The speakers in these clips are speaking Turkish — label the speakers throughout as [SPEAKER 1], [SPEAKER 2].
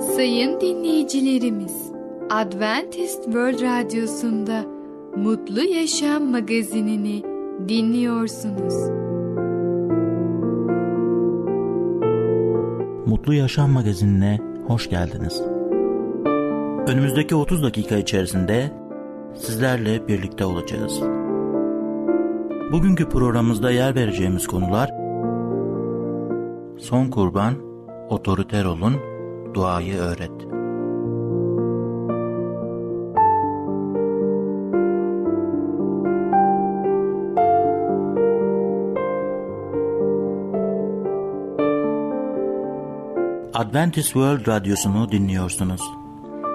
[SPEAKER 1] Sayın dinleyicilerimiz, Adventist World Radyosu'nda Mutlu Yaşam magazinini dinliyorsunuz.
[SPEAKER 2] Mutlu Yaşam magazinine hoş geldiniz. Önümüzdeki 30 dakika içerisinde sizlerle birlikte olacağız. Bugünkü programımızda yer vereceğimiz konular Son kurban, otoriter olun, duayı öğret. Adventist World Radyosu'nu dinliyorsunuz.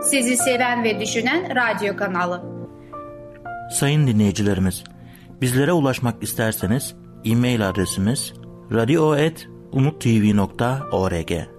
[SPEAKER 3] Sizi seven ve düşünen radyo kanalı.
[SPEAKER 2] Sayın dinleyicilerimiz, bizlere ulaşmak isterseniz e-mail adresimiz radio.umutv.org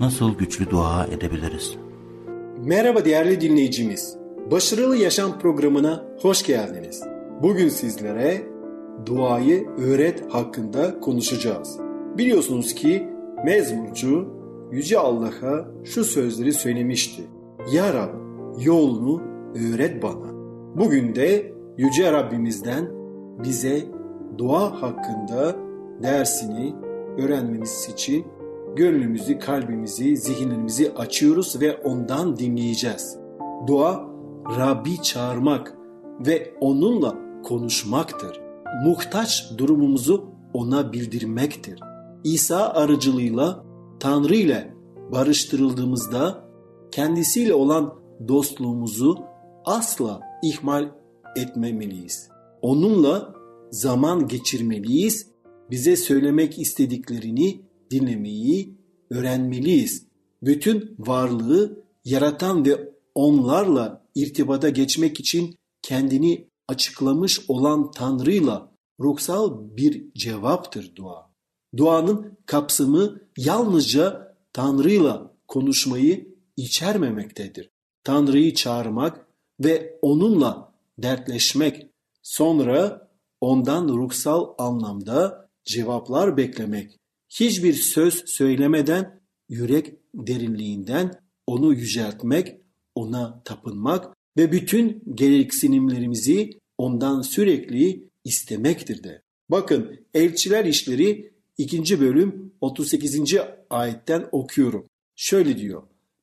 [SPEAKER 2] Nasıl güçlü dua edebiliriz?
[SPEAKER 4] Merhaba değerli dinleyicimiz. Başarılı Yaşam programına hoş geldiniz. Bugün sizlere duayı öğret hakkında konuşacağız. Biliyorsunuz ki mezmurcu Yüce Allah'a şu sözleri söylemişti. Ya Rab yolunu öğret bana. Bugün de Yüce Rabbimizden bize dua hakkında dersini öğrenmemiz için gönlümüzü, kalbimizi, zihinlerimizi açıyoruz ve ondan dinleyeceğiz. Dua Rabbi çağırmak ve onunla konuşmaktır. Muhtaç durumumuzu ona bildirmektir. İsa aracılığıyla Tanrı ile barıştırıldığımızda kendisiyle olan dostluğumuzu asla ihmal etmemeliyiz. Onunla zaman geçirmeliyiz. Bize söylemek istediklerini dinlemeyi öğrenmeliyiz. Bütün varlığı yaratan ve onlarla irtibata geçmek için kendini açıklamış olan Tanrı'yla ruhsal bir cevaptır dua. Duanın kapsamı yalnızca Tanrı'yla konuşmayı içermemektedir. Tanrı'yı çağırmak ve onunla dertleşmek, sonra ondan ruhsal anlamda cevaplar beklemek. Hiçbir söz söylemeden yürek derinliğinden onu yüceltmek, ona tapınmak ve bütün gereksinimlerimizi ondan sürekli istemektir de. Bakın elçiler işleri 2. bölüm 38. ayetten okuyorum. Şöyle diyor.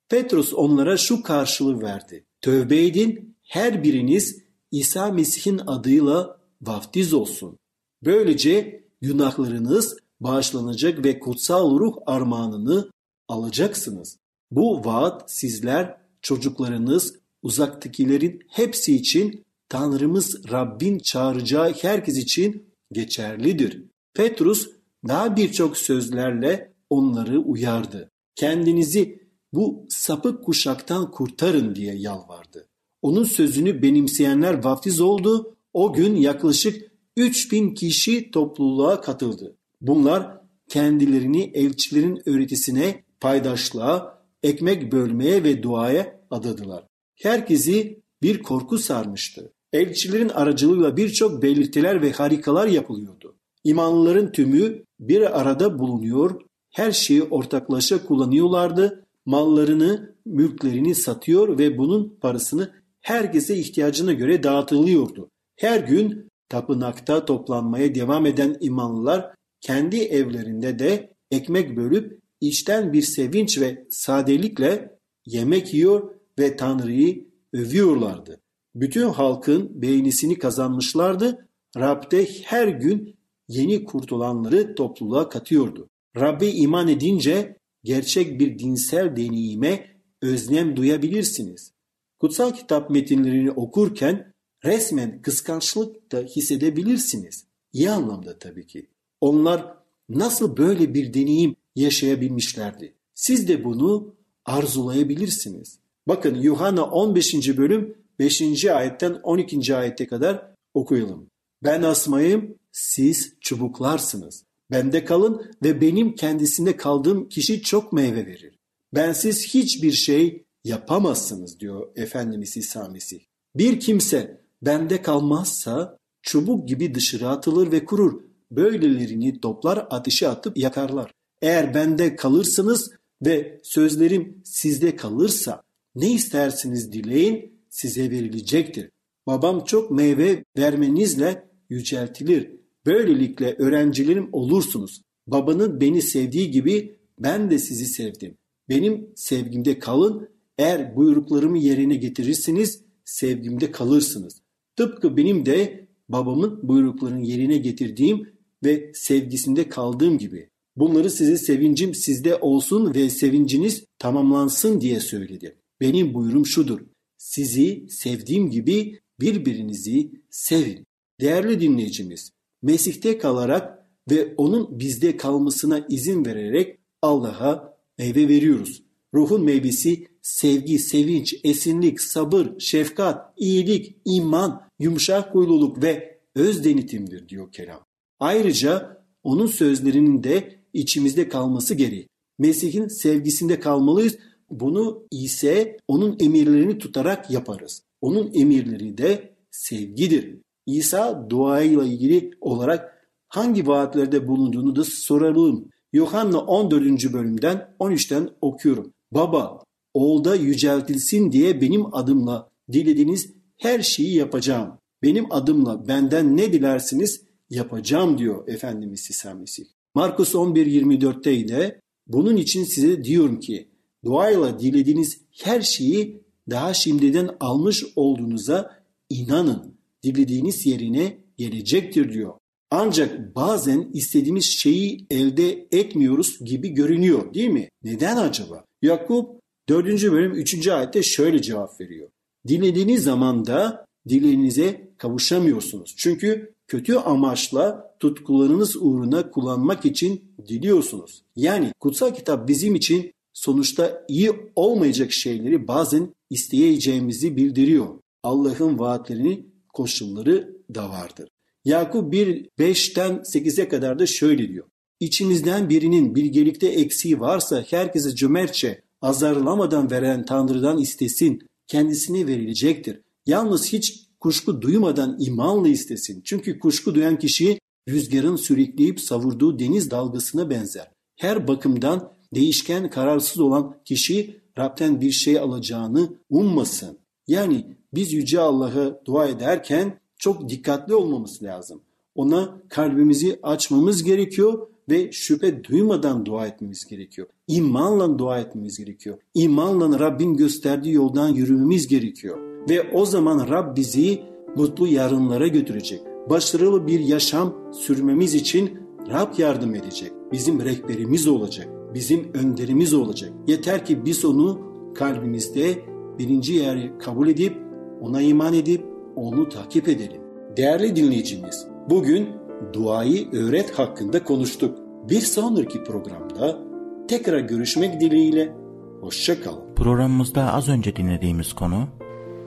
[SPEAKER 4] Petrus onlara şu karşılığı verdi. Tövbe edin her biriniz İsa Mesih'in adıyla vaftiz olsun. Böylece günahlarınız bağışlanacak ve kutsal ruh armağanını alacaksınız. Bu vaat sizler, çocuklarınız, uzaktakilerin hepsi için Tanrımız Rabbin çağıracağı herkes için geçerlidir. Petrus daha birçok sözlerle onları uyardı. Kendinizi bu sapık kuşaktan kurtarın diye yalvardı. Onun sözünü benimseyenler vaftiz oldu. O gün yaklaşık 3000 kişi topluluğa katıldı. Bunlar kendilerini elçilerin öğretisine, paydaşlığa, ekmek bölmeye ve duaya adadılar. Herkesi bir korku sarmıştı. Elçilerin aracılığıyla birçok belirtiler ve harikalar yapılıyordu. İmanlıların tümü bir arada bulunuyor, her şeyi ortaklaşa kullanıyorlardı, mallarını, mülklerini satıyor ve bunun parasını herkese ihtiyacına göre dağıtılıyordu. Her gün tapınakta toplanmaya devam eden imanlılar kendi evlerinde de ekmek bölüp içten bir sevinç ve sadelikle yemek yiyor ve Tanrı'yı övüyorlardı. Bütün halkın beğenisini kazanmışlardı. Rab'de her gün yeni kurtulanları topluluğa katıyordu. Rab'be iman edince gerçek bir dinsel deneyime özlem duyabilirsiniz. Kutsal kitap metinlerini okurken resmen kıskançlık da hissedebilirsiniz. İyi anlamda tabii ki. Onlar nasıl böyle bir deneyim yaşayabilmişlerdi? Siz de bunu arzulayabilirsiniz. Bakın Yuhanna 15. bölüm 5. ayetten 12. ayete kadar okuyalım. Ben asmayım, siz çubuklarsınız. Bende kalın ve benim kendisinde kaldığım kişi çok meyve verir. Bensiz hiçbir şey yapamazsınız diyor Efendimiz İsa Mesih. Bir kimse bende kalmazsa çubuk gibi dışarı atılır ve kurur. Böylelerini toplar ateşe atıp yakarlar. Eğer bende kalırsınız ve sözlerim sizde kalırsa ne istersiniz dileyin size verilecektir. Babam çok meyve vermenizle yüceltilir. Böylelikle öğrencilerim olursunuz. Babanın beni sevdiği gibi ben de sizi sevdim. Benim sevgimde kalın. Eğer buyruklarımı yerine getirirsiniz sevgimde kalırsınız. Tıpkı benim de babamın buyruklarını yerine getirdiğim ve sevgisinde kaldığım gibi. Bunları size sevincim sizde olsun ve sevinciniz tamamlansın diye söyledi. Benim buyruğum şudur. Sizi sevdiğim gibi birbirinizi sevin. Değerli dinleyicimiz, Mesih'te kalarak ve onun bizde kalmasına izin vererek Allah'a meyve veriyoruz. Ruhun meyvesi sevgi, sevinç, esinlik, sabır, şefkat, iyilik, iman, yumuşak huyluluk ve öz denetimdir diyor kelam. Ayrıca onun sözlerinin de içimizde kalması gerek. Mesih'in sevgisinde kalmalıyız. Bunu ise onun emirlerini tutarak yaparız. Onun emirleri de sevgidir. İsa duayla ilgili olarak hangi vaatlerde bulunduğunu da soralım. Yuhanna 14. bölümden 13'ten okuyorum. Baba, oğulda yüceltilsin diye benim adımla dilediğiniz her şeyi yapacağım. Benim adımla benden ne dilersiniz yapacağım diyor Efendimiz İsa Mesih. Markus 11.24'te yine bunun için size diyorum ki duayla dilediğiniz her şeyi daha şimdiden almış olduğunuza inanın. Dilediğiniz yerine gelecektir diyor. Ancak bazen istediğimiz şeyi elde etmiyoruz gibi görünüyor değil mi? Neden acaba? Yakup 4. bölüm 3. ayette şöyle cevap veriyor. Dilediğiniz zaman da dileğinize kavuşamıyorsunuz. Çünkü kötü amaçla tutkularınız uğruna kullanmak için diliyorsunuz. Yani kutsal kitap bizim için sonuçta iyi olmayacak şeyleri bazen isteyeceğimizi bildiriyor. Allah'ın vaatlerini koşulları da vardır. Yakup 1 5'ten 8'e kadar da şöyle diyor. İçimizden birinin bilgelikte eksiği varsa herkese cömertçe azarlamadan veren Tanrı'dan istesin, kendisine verilecektir. Yalnız hiç kuşku duymadan imanla istesin. Çünkü kuşku duyan kişi rüzgarın sürükleyip savurduğu deniz dalgasına benzer. Her bakımdan değişken kararsız olan kişi Rab'den bir şey alacağını ummasın. Yani biz Yüce Allah'a dua ederken çok dikkatli olmamız lazım. Ona kalbimizi açmamız gerekiyor ve şüphe duymadan dua etmemiz gerekiyor. İmanla dua etmemiz gerekiyor. İmanla Rabbin gösterdiği yoldan yürümemiz gerekiyor. Ve o zaman Rab bizi mutlu yarınlara götürecek. Başarılı bir yaşam sürmemiz için Rab yardım edecek. Bizim rehberimiz olacak. Bizim önderimiz olacak. Yeter ki biz onu kalbimizde birinci yeri kabul edip ona iman edip onu takip edelim. Değerli dinleyicimiz, bugün duayı öğret hakkında konuştuk. Bir sonraki programda tekrar görüşmek dileğiyle hoşçakalın.
[SPEAKER 2] Programımızda az önce dinlediğimiz konu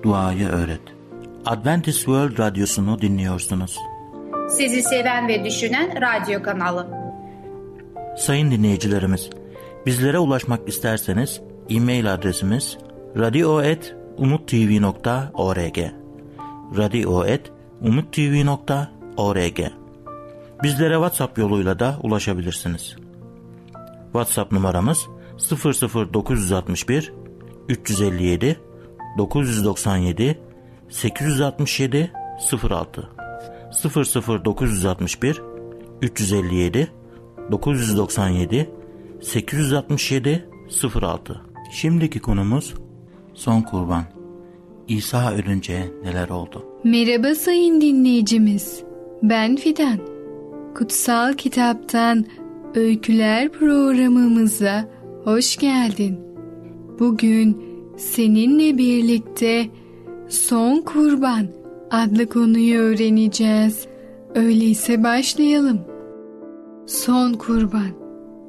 [SPEAKER 2] duayı öğret. Adventist World Radyosu'nu dinliyorsunuz.
[SPEAKER 3] Sizi seven ve düşünen radyo kanalı.
[SPEAKER 2] Sayın dinleyicilerimiz, bizlere ulaşmak isterseniz e-mail adresimiz radio.umutv.org radio.umutv.org Bizlere WhatsApp yoluyla da ulaşabilirsiniz. WhatsApp numaramız 00961 357 997 867 06 00961 357 997 867 06 Şimdiki konumuz son kurban. İsa ölünce neler oldu?
[SPEAKER 1] Merhaba sayın dinleyicimiz. Ben Fidan. Kutsal Kitaptan Öyküler programımıza hoş geldin. Bugün seninle birlikte Son Kurban adlı konuyu öğreneceğiz. Öyleyse başlayalım. Son kurban.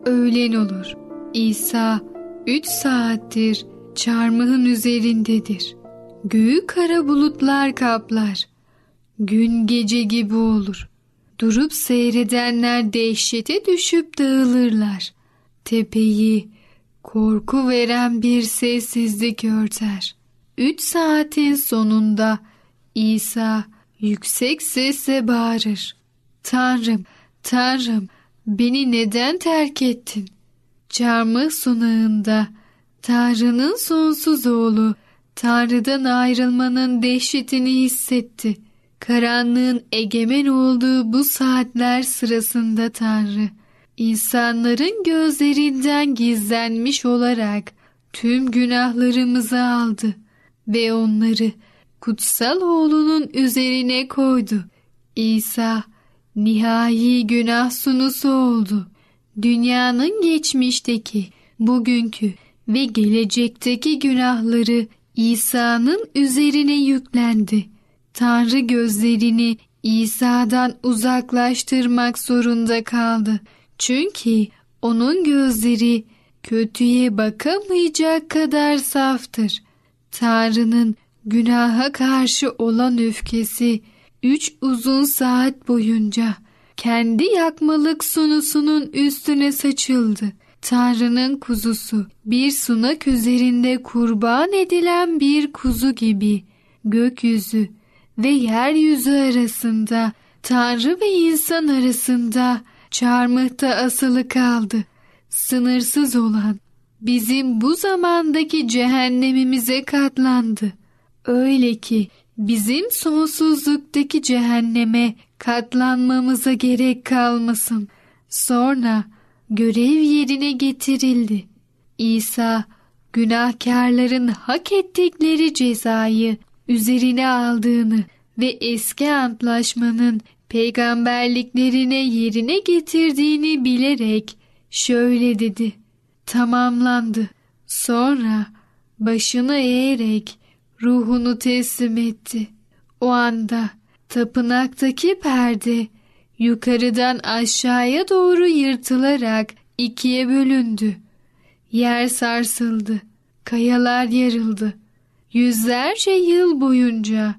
[SPEAKER 1] Öğlen olur. İsa üç saattir çarmıhın üzerindedir. Göğü kara bulutlar kaplar. Gün gece gibi olur. Durup seyredenler dehşete düşüp dağılırlar. Tepeyi korku veren bir sessizlik örter. Üç saatin sonunda İsa yüksek sesle bağırır. Tanrım, Tanrım beni neden terk ettin? Çarmıh sunağında Tanrı'nın sonsuz oğlu Tanrı'dan ayrılmanın dehşetini hissetti. Karanlığın egemen olduğu bu saatler sırasında Tanrı, insanların gözlerinden gizlenmiş olarak tüm günahlarımızı aldı ve onları kutsal oğlunun üzerine koydu. İsa nihai günah sunusu oldu. Dünyanın geçmişteki, bugünkü ve gelecekteki günahları İsa'nın üzerine yüklendi. Tanrı gözlerini İsa'dan uzaklaştırmak zorunda kaldı. Çünkü onun gözleri kötüye bakamayacak kadar saftır. Tanrı'nın günaha karşı olan öfkesi üç uzun saat boyunca kendi yakmalık sunusunun üstüne saçıldı. Tanrı'nın kuzusu bir sunak üzerinde kurban edilen bir kuzu gibi gökyüzü ve yeryüzü arasında Tanrı ve insan arasında çarmıhta asılı kaldı. Sınırsız olan bizim bu zamandaki cehennemimize katlandı. Öyle ki bizim sonsuzluktaki cehenneme katlanmamıza gerek kalmasın. Sonra görev yerine getirildi. İsa günahkarların hak ettikleri cezayı üzerine aldığını ve eski antlaşmanın peygamberliklerine yerine getirdiğini bilerek şöyle dedi. Tamamlandı. Sonra başını eğerek ruhunu teslim etti. O anda tapınaktaki perde yukarıdan aşağıya doğru yırtılarak ikiye bölündü. Yer sarsıldı, kayalar yarıldı. Yüzlerce yıl boyunca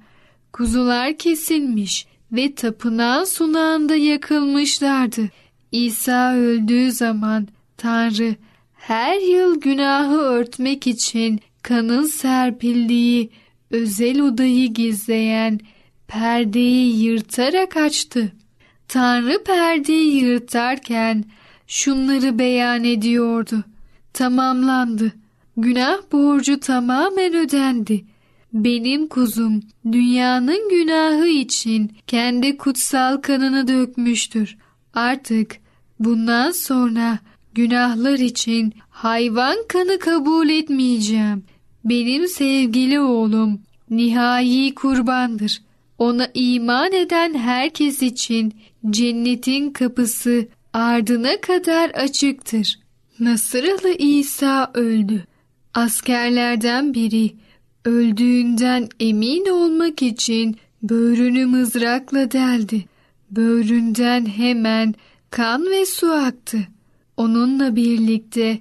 [SPEAKER 1] kuzular kesilmiş ve tapınağın sunağında yakılmışlardı. İsa öldüğü zaman Tanrı her yıl günahı örtmek için kanın serpildiği özel odayı gizleyen perdeyi yırtarak açtı. Tanrı perdeyi yırtarken şunları beyan ediyordu. Tamamlandı. Günah borcu tamamen ödendi. Benim kuzum dünyanın günahı için kendi kutsal kanını dökmüştür. Artık bundan sonra günahlar için hayvan kanı kabul etmeyeceğim. Benim sevgili oğlum nihai kurbandır. Ona iman eden herkes için cennetin kapısı ardına kadar açıktır. Nasıralı İsa öldü. Askerlerden biri öldüğünden emin olmak için böğrünü mızrakla deldi. Böğründen hemen kan ve su aktı. Onunla birlikte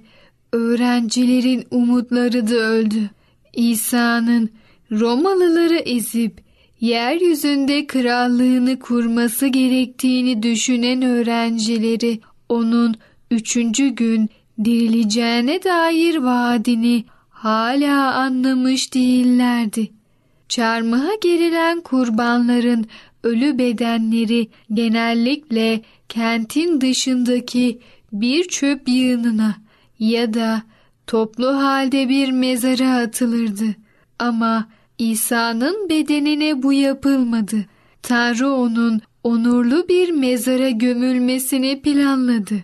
[SPEAKER 1] öğrencilerin umutları da öldü. İsa'nın Romalıları ezip yeryüzünde krallığını kurması gerektiğini düşünen öğrencileri onun üçüncü gün dirileceğine dair vaadini hala anlamış değillerdi. Çarmıha gerilen kurbanların ölü bedenleri genellikle kentin dışındaki bir çöp yığınına ya da toplu halde bir mezara atılırdı. Ama İsa'nın bedenine bu yapılmadı. Tanrı onun onurlu bir mezara gömülmesini planladı.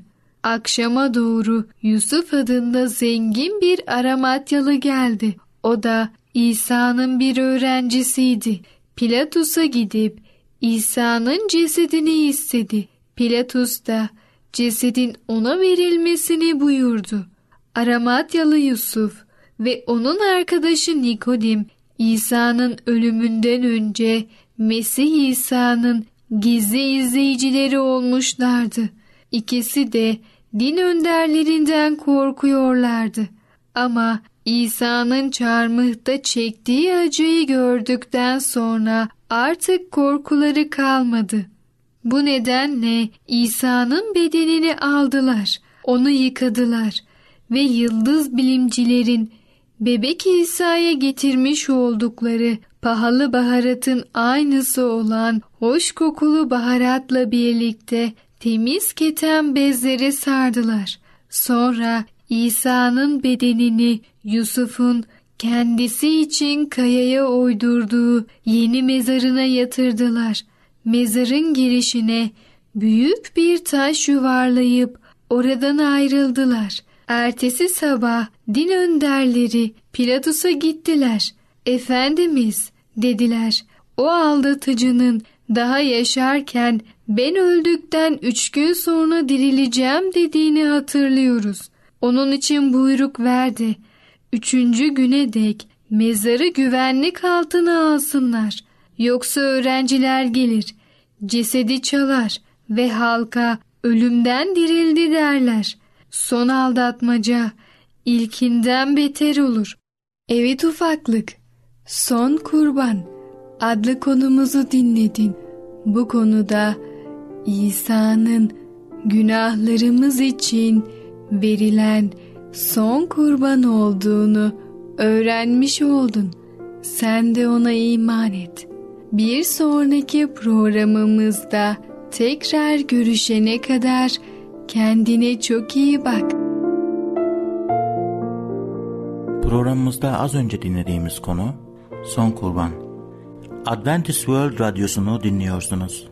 [SPEAKER 1] Akşama doğru Yusuf adında zengin bir Aramatyalı geldi. O da İsa'nın bir öğrencisiydi. Pilatus'a gidip İsa'nın cesedini istedi. Pilatus da cesedin ona verilmesini buyurdu. Aramatyalı Yusuf ve onun arkadaşı Nikodim İsa'nın ölümünden önce Mesih İsa'nın gizli izleyicileri olmuşlardı. İkisi de din önderlerinden korkuyorlardı. Ama İsa'nın çarmıhta çektiği acıyı gördükten sonra artık korkuları kalmadı. Bu nedenle İsa'nın bedenini aldılar, onu yıkadılar ve yıldız bilimcilerin bebek İsa'ya getirmiş oldukları pahalı baharatın aynısı olan hoş kokulu baharatla birlikte temiz keten bezlere sardılar. Sonra İsa'nın bedenini Yusuf'un kendisi için kayaya oydurduğu yeni mezarına yatırdılar. Mezarın girişine büyük bir taş yuvarlayıp oradan ayrıldılar. Ertesi sabah din önderleri Pilatus'a gittiler. Efendimiz dediler o aldatıcının daha yaşarken ben öldükten üç gün sonra dirileceğim dediğini hatırlıyoruz. Onun için buyruk verdi. Üçüncü güne dek mezarı güvenlik altına alsınlar. Yoksa öğrenciler gelir, cesedi çalar ve halka ölümden dirildi derler. Son aldatmaca ilkinden beter olur. Evet ufaklık, son kurban adlı konumuzu dinledin. Bu konuda İsa'nın günahlarımız için verilen son kurban olduğunu öğrenmiş oldun. Sen de ona iman et. Bir sonraki programımızda tekrar görüşene kadar kendine çok iyi bak.
[SPEAKER 2] Programımızda az önce dinlediğimiz konu Son Kurban. Adventist World Radyosu'nu dinliyorsunuz.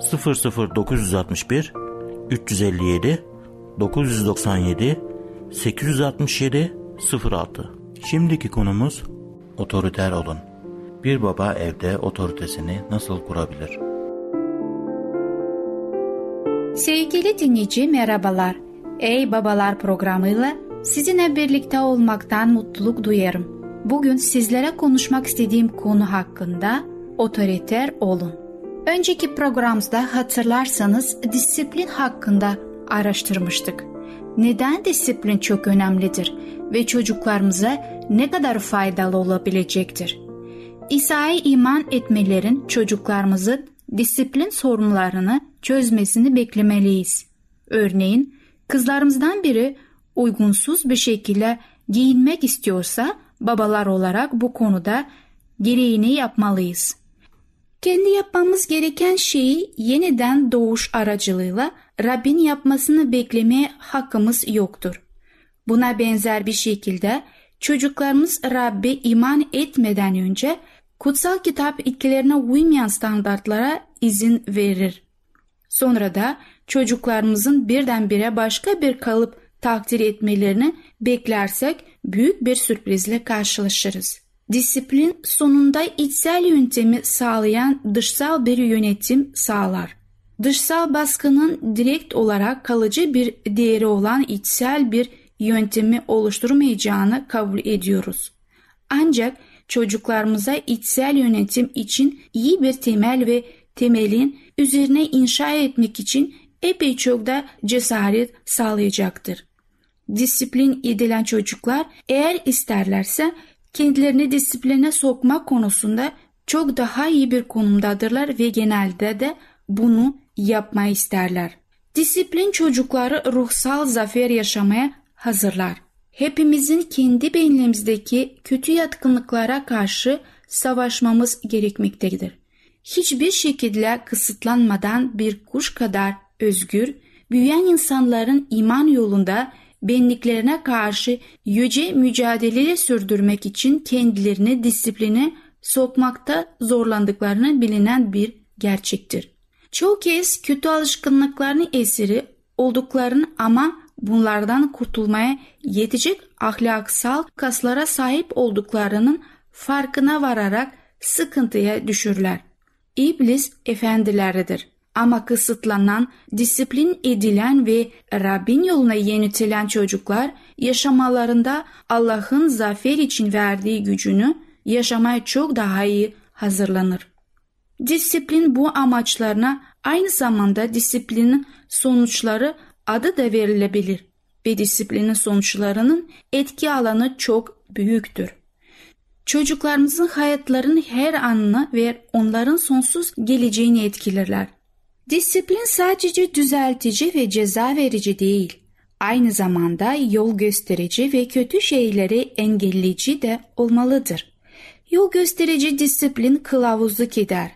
[SPEAKER 2] 00961 357 997 867 06 Şimdiki konumuz otoriter olun. Bir baba evde otoritesini nasıl kurabilir?
[SPEAKER 5] Sevgili dinleyici merhabalar. Ey Babalar programıyla sizinle birlikte olmaktan mutluluk duyarım. Bugün sizlere konuşmak istediğim konu hakkında otoriter olun. Önceki programda hatırlarsanız disiplin hakkında araştırmıştık. Neden disiplin çok önemlidir ve çocuklarımıza ne kadar faydalı olabilecektir? İsa'ya iman etmelerin çocuklarımızın disiplin sorunlarını çözmesini beklemeliyiz. Örneğin kızlarımızdan biri uygunsuz bir şekilde giyinmek istiyorsa babalar olarak bu konuda gereğini yapmalıyız. Kendi yapmamız gereken şeyi yeniden doğuş aracılığıyla Rabbin yapmasını beklemeye hakkımız yoktur. Buna benzer bir şekilde çocuklarımız Rabbe iman etmeden önce kutsal kitap ilkelerine uymayan standartlara izin verir. Sonra da çocuklarımızın birdenbire başka bir kalıp takdir etmelerini beklersek büyük bir sürprizle karşılaşırız. Disiplin sonunda içsel yöntemi sağlayan dışsal bir yönetim sağlar. Dışsal baskının direkt olarak kalıcı bir değeri olan içsel bir yöntemi oluşturmayacağını kabul ediyoruz. Ancak çocuklarımıza içsel yönetim için iyi bir temel ve temelin üzerine inşa etmek için epey çok da cesaret sağlayacaktır. Disiplin edilen çocuklar eğer isterlerse kendilerini disipline sokma konusunda çok daha iyi bir konumdadırlar ve genelde de bunu yapmayı isterler. Disiplin çocukları ruhsal zafer yaşamaya hazırlar. Hepimizin kendi beynimizdeki kötü yatkınlıklara karşı savaşmamız gerekmektedir. Hiçbir şekilde kısıtlanmadan bir kuş kadar özgür, büyüyen insanların iman yolunda benliklerine karşı yüce mücadele sürdürmek için kendilerini disipline sokmakta zorlandıklarını bilinen bir gerçektir. Çoğu kez kötü alışkanlıklarını esiri olduklarını ama bunlardan kurtulmaya yetecek ahlaksal kaslara sahip olduklarının farkına vararak sıkıntıya düşürler. İblis efendileridir. Ama kısıtlanan, disiplin edilen ve Rabbin yoluna yönetilen çocuklar yaşamalarında Allah'ın zafer için verdiği gücünü yaşamaya çok daha iyi hazırlanır. Disiplin bu amaçlarına aynı zamanda disiplinin sonuçları adı da verilebilir ve disiplinin sonuçlarının etki alanı çok büyüktür. Çocuklarımızın hayatlarının her anını ve onların sonsuz geleceğini etkilerler. Disiplin sadece düzeltici ve ceza verici değil, aynı zamanda yol gösterici ve kötü şeyleri engelleyici de olmalıdır. Yol gösterici disiplin kılavuzluk eder.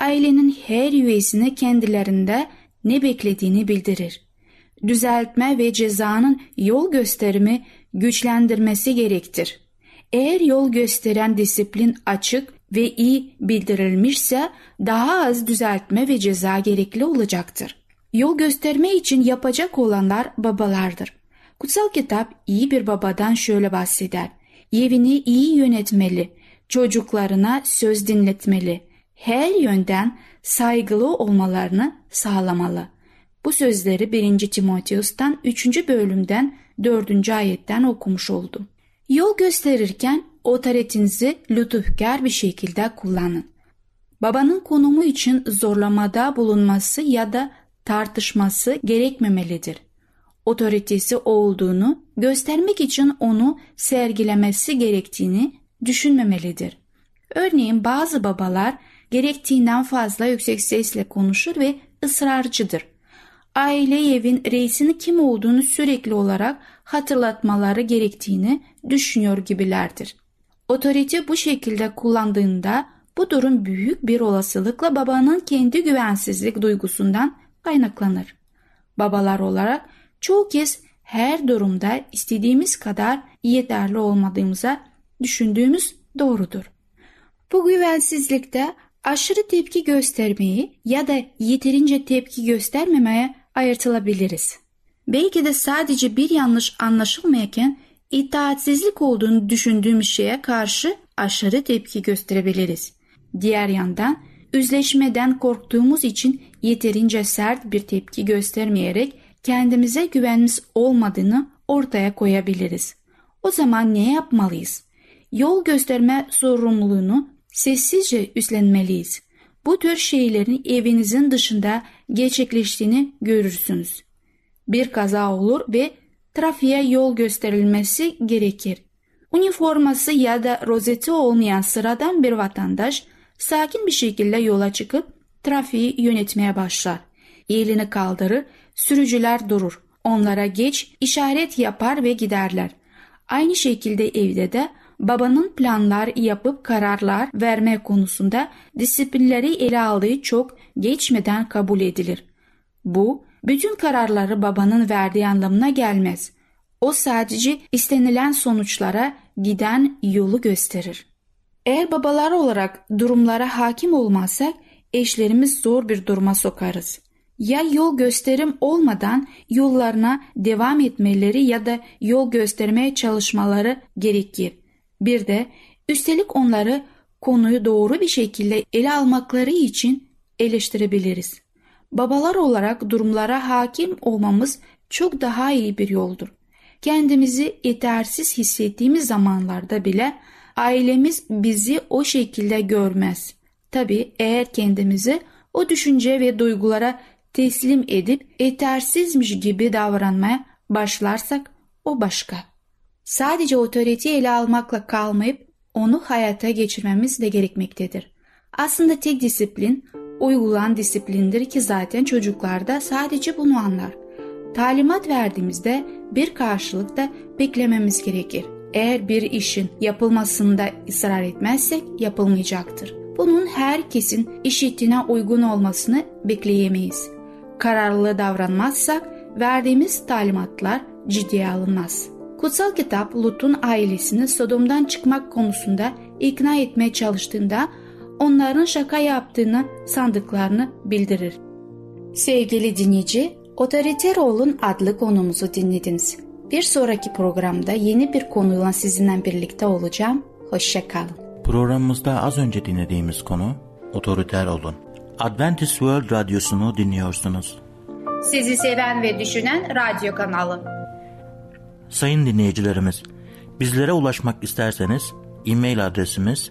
[SPEAKER 5] Ailenin her üyesine kendilerinde ne beklediğini bildirir. Düzeltme ve cezanın yol gösterimi güçlendirmesi gerektir. Eğer yol gösteren disiplin açık ve iyi bildirilmişse daha az düzeltme ve ceza gerekli olacaktır. Yol gösterme için yapacak olanlar babalardır. Kutsal kitap iyi bir babadan şöyle bahseder. Evini iyi yönetmeli, çocuklarına söz dinletmeli, her yönden saygılı olmalarını sağlamalı. Bu sözleri 1. Timoteus'tan 3. bölümden 4. ayetten okumuş oldum. Yol gösterirken otoritinizi lütufkar bir şekilde kullanın. Babanın konumu için zorlamada bulunması ya da tartışması gerekmemelidir. Otoritesi olduğunu göstermek için onu sergilemesi gerektiğini düşünmemelidir. Örneğin bazı babalar gerektiğinden fazla yüksek sesle konuşur ve ısrarcıdır. Aile evin reisinin kim olduğunu sürekli olarak hatırlatmaları gerektiğini düşünüyor gibilerdir. Otorite bu şekilde kullandığında bu durum büyük bir olasılıkla babanın kendi güvensizlik duygusundan kaynaklanır. Babalar olarak çoğu kez her durumda istediğimiz kadar yeterli olmadığımıza düşündüğümüz doğrudur. Bu güvensizlikte aşırı tepki göstermeyi ya da yeterince tepki göstermemeye ayırtılabiliriz. Belki de sadece bir yanlış anlaşılmayken itaatsizlik olduğunu düşündüğümüz şeye karşı aşırı tepki gösterebiliriz. Diğer yandan üzleşmeden korktuğumuz için yeterince sert bir tepki göstermeyerek kendimize güvenimiz olmadığını ortaya koyabiliriz. O zaman ne yapmalıyız? Yol gösterme sorumluluğunu sessizce üstlenmeliyiz. Bu tür şeylerin evinizin dışında gerçekleştiğini görürsünüz. Bir kaza olur ve trafiğe yol gösterilmesi gerekir. Üniforması ya da rozeti olmayan sıradan bir vatandaş sakin bir şekilde yola çıkıp trafiği yönetmeye başlar. Elini kaldırır, sürücüler durur. Onlara geç işaret yapar ve giderler. Aynı şekilde evde de babanın planlar yapıp kararlar verme konusunda disiplinleri ele aldığı çok geçmeden kabul edilir. Bu bütün kararları babanın verdiği anlamına gelmez. O sadece istenilen sonuçlara giden yolu gösterir. Eğer babalar olarak durumlara hakim olmazsak eşlerimiz zor bir duruma sokarız. Ya yol gösterim olmadan yollarına devam etmeleri ya da yol göstermeye çalışmaları gerekir. Bir de üstelik onları konuyu doğru bir şekilde ele almakları için eleştirebiliriz. Babalar olarak durumlara hakim olmamız çok daha iyi bir yoldur. Kendimizi yetersiz hissettiğimiz zamanlarda bile ailemiz bizi o şekilde görmez. Tabi eğer kendimizi o düşünce ve duygulara teslim edip yetersizmiş gibi davranmaya başlarsak o başka. Sadece otoriteyi ele almakla kalmayıp onu hayata geçirmemiz de gerekmektedir. Aslında tek disiplin uygulan disiplindir ki zaten çocuklarda sadece bunu anlar. Talimat verdiğimizde bir karşılık da beklememiz gerekir. Eğer bir işin yapılmasında ısrar etmezsek yapılmayacaktır. Bunun herkesin işittiğine uygun olmasını bekleyemeyiz. Kararlı davranmazsak verdiğimiz talimatlar ciddiye alınmaz. Kutsal kitap Lut'un ailesini Sodom'dan çıkmak konusunda ikna etmeye çalıştığında onların şaka yaptığını sandıklarını bildirir. Sevgili dinleyici, Otoriter Olun adlı konumuzu dinlediniz. Bir sonraki programda yeni bir konuyla sizinle birlikte olacağım. Hoşçakalın.
[SPEAKER 2] Programımızda az önce dinlediğimiz konu otoriter olun. Adventist World Radyosu'nu dinliyorsunuz.
[SPEAKER 3] Sizi seven ve düşünen radyo kanalı.
[SPEAKER 2] Sayın dinleyicilerimiz, bizlere ulaşmak isterseniz e-mail adresimiz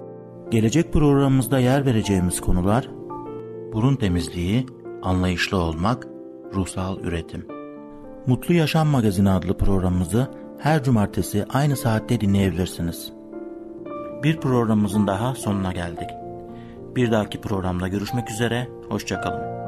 [SPEAKER 2] Gelecek programımızda yer vereceğimiz konular burun temizliği, anlayışlı olmak, ruhsal üretim. Mutlu Yaşam Magazini adlı programımızı her cumartesi aynı saatte dinleyebilirsiniz. Bir programımızın daha sonuna geldik. Bir dahaki programda görüşmek üzere, hoşçakalın.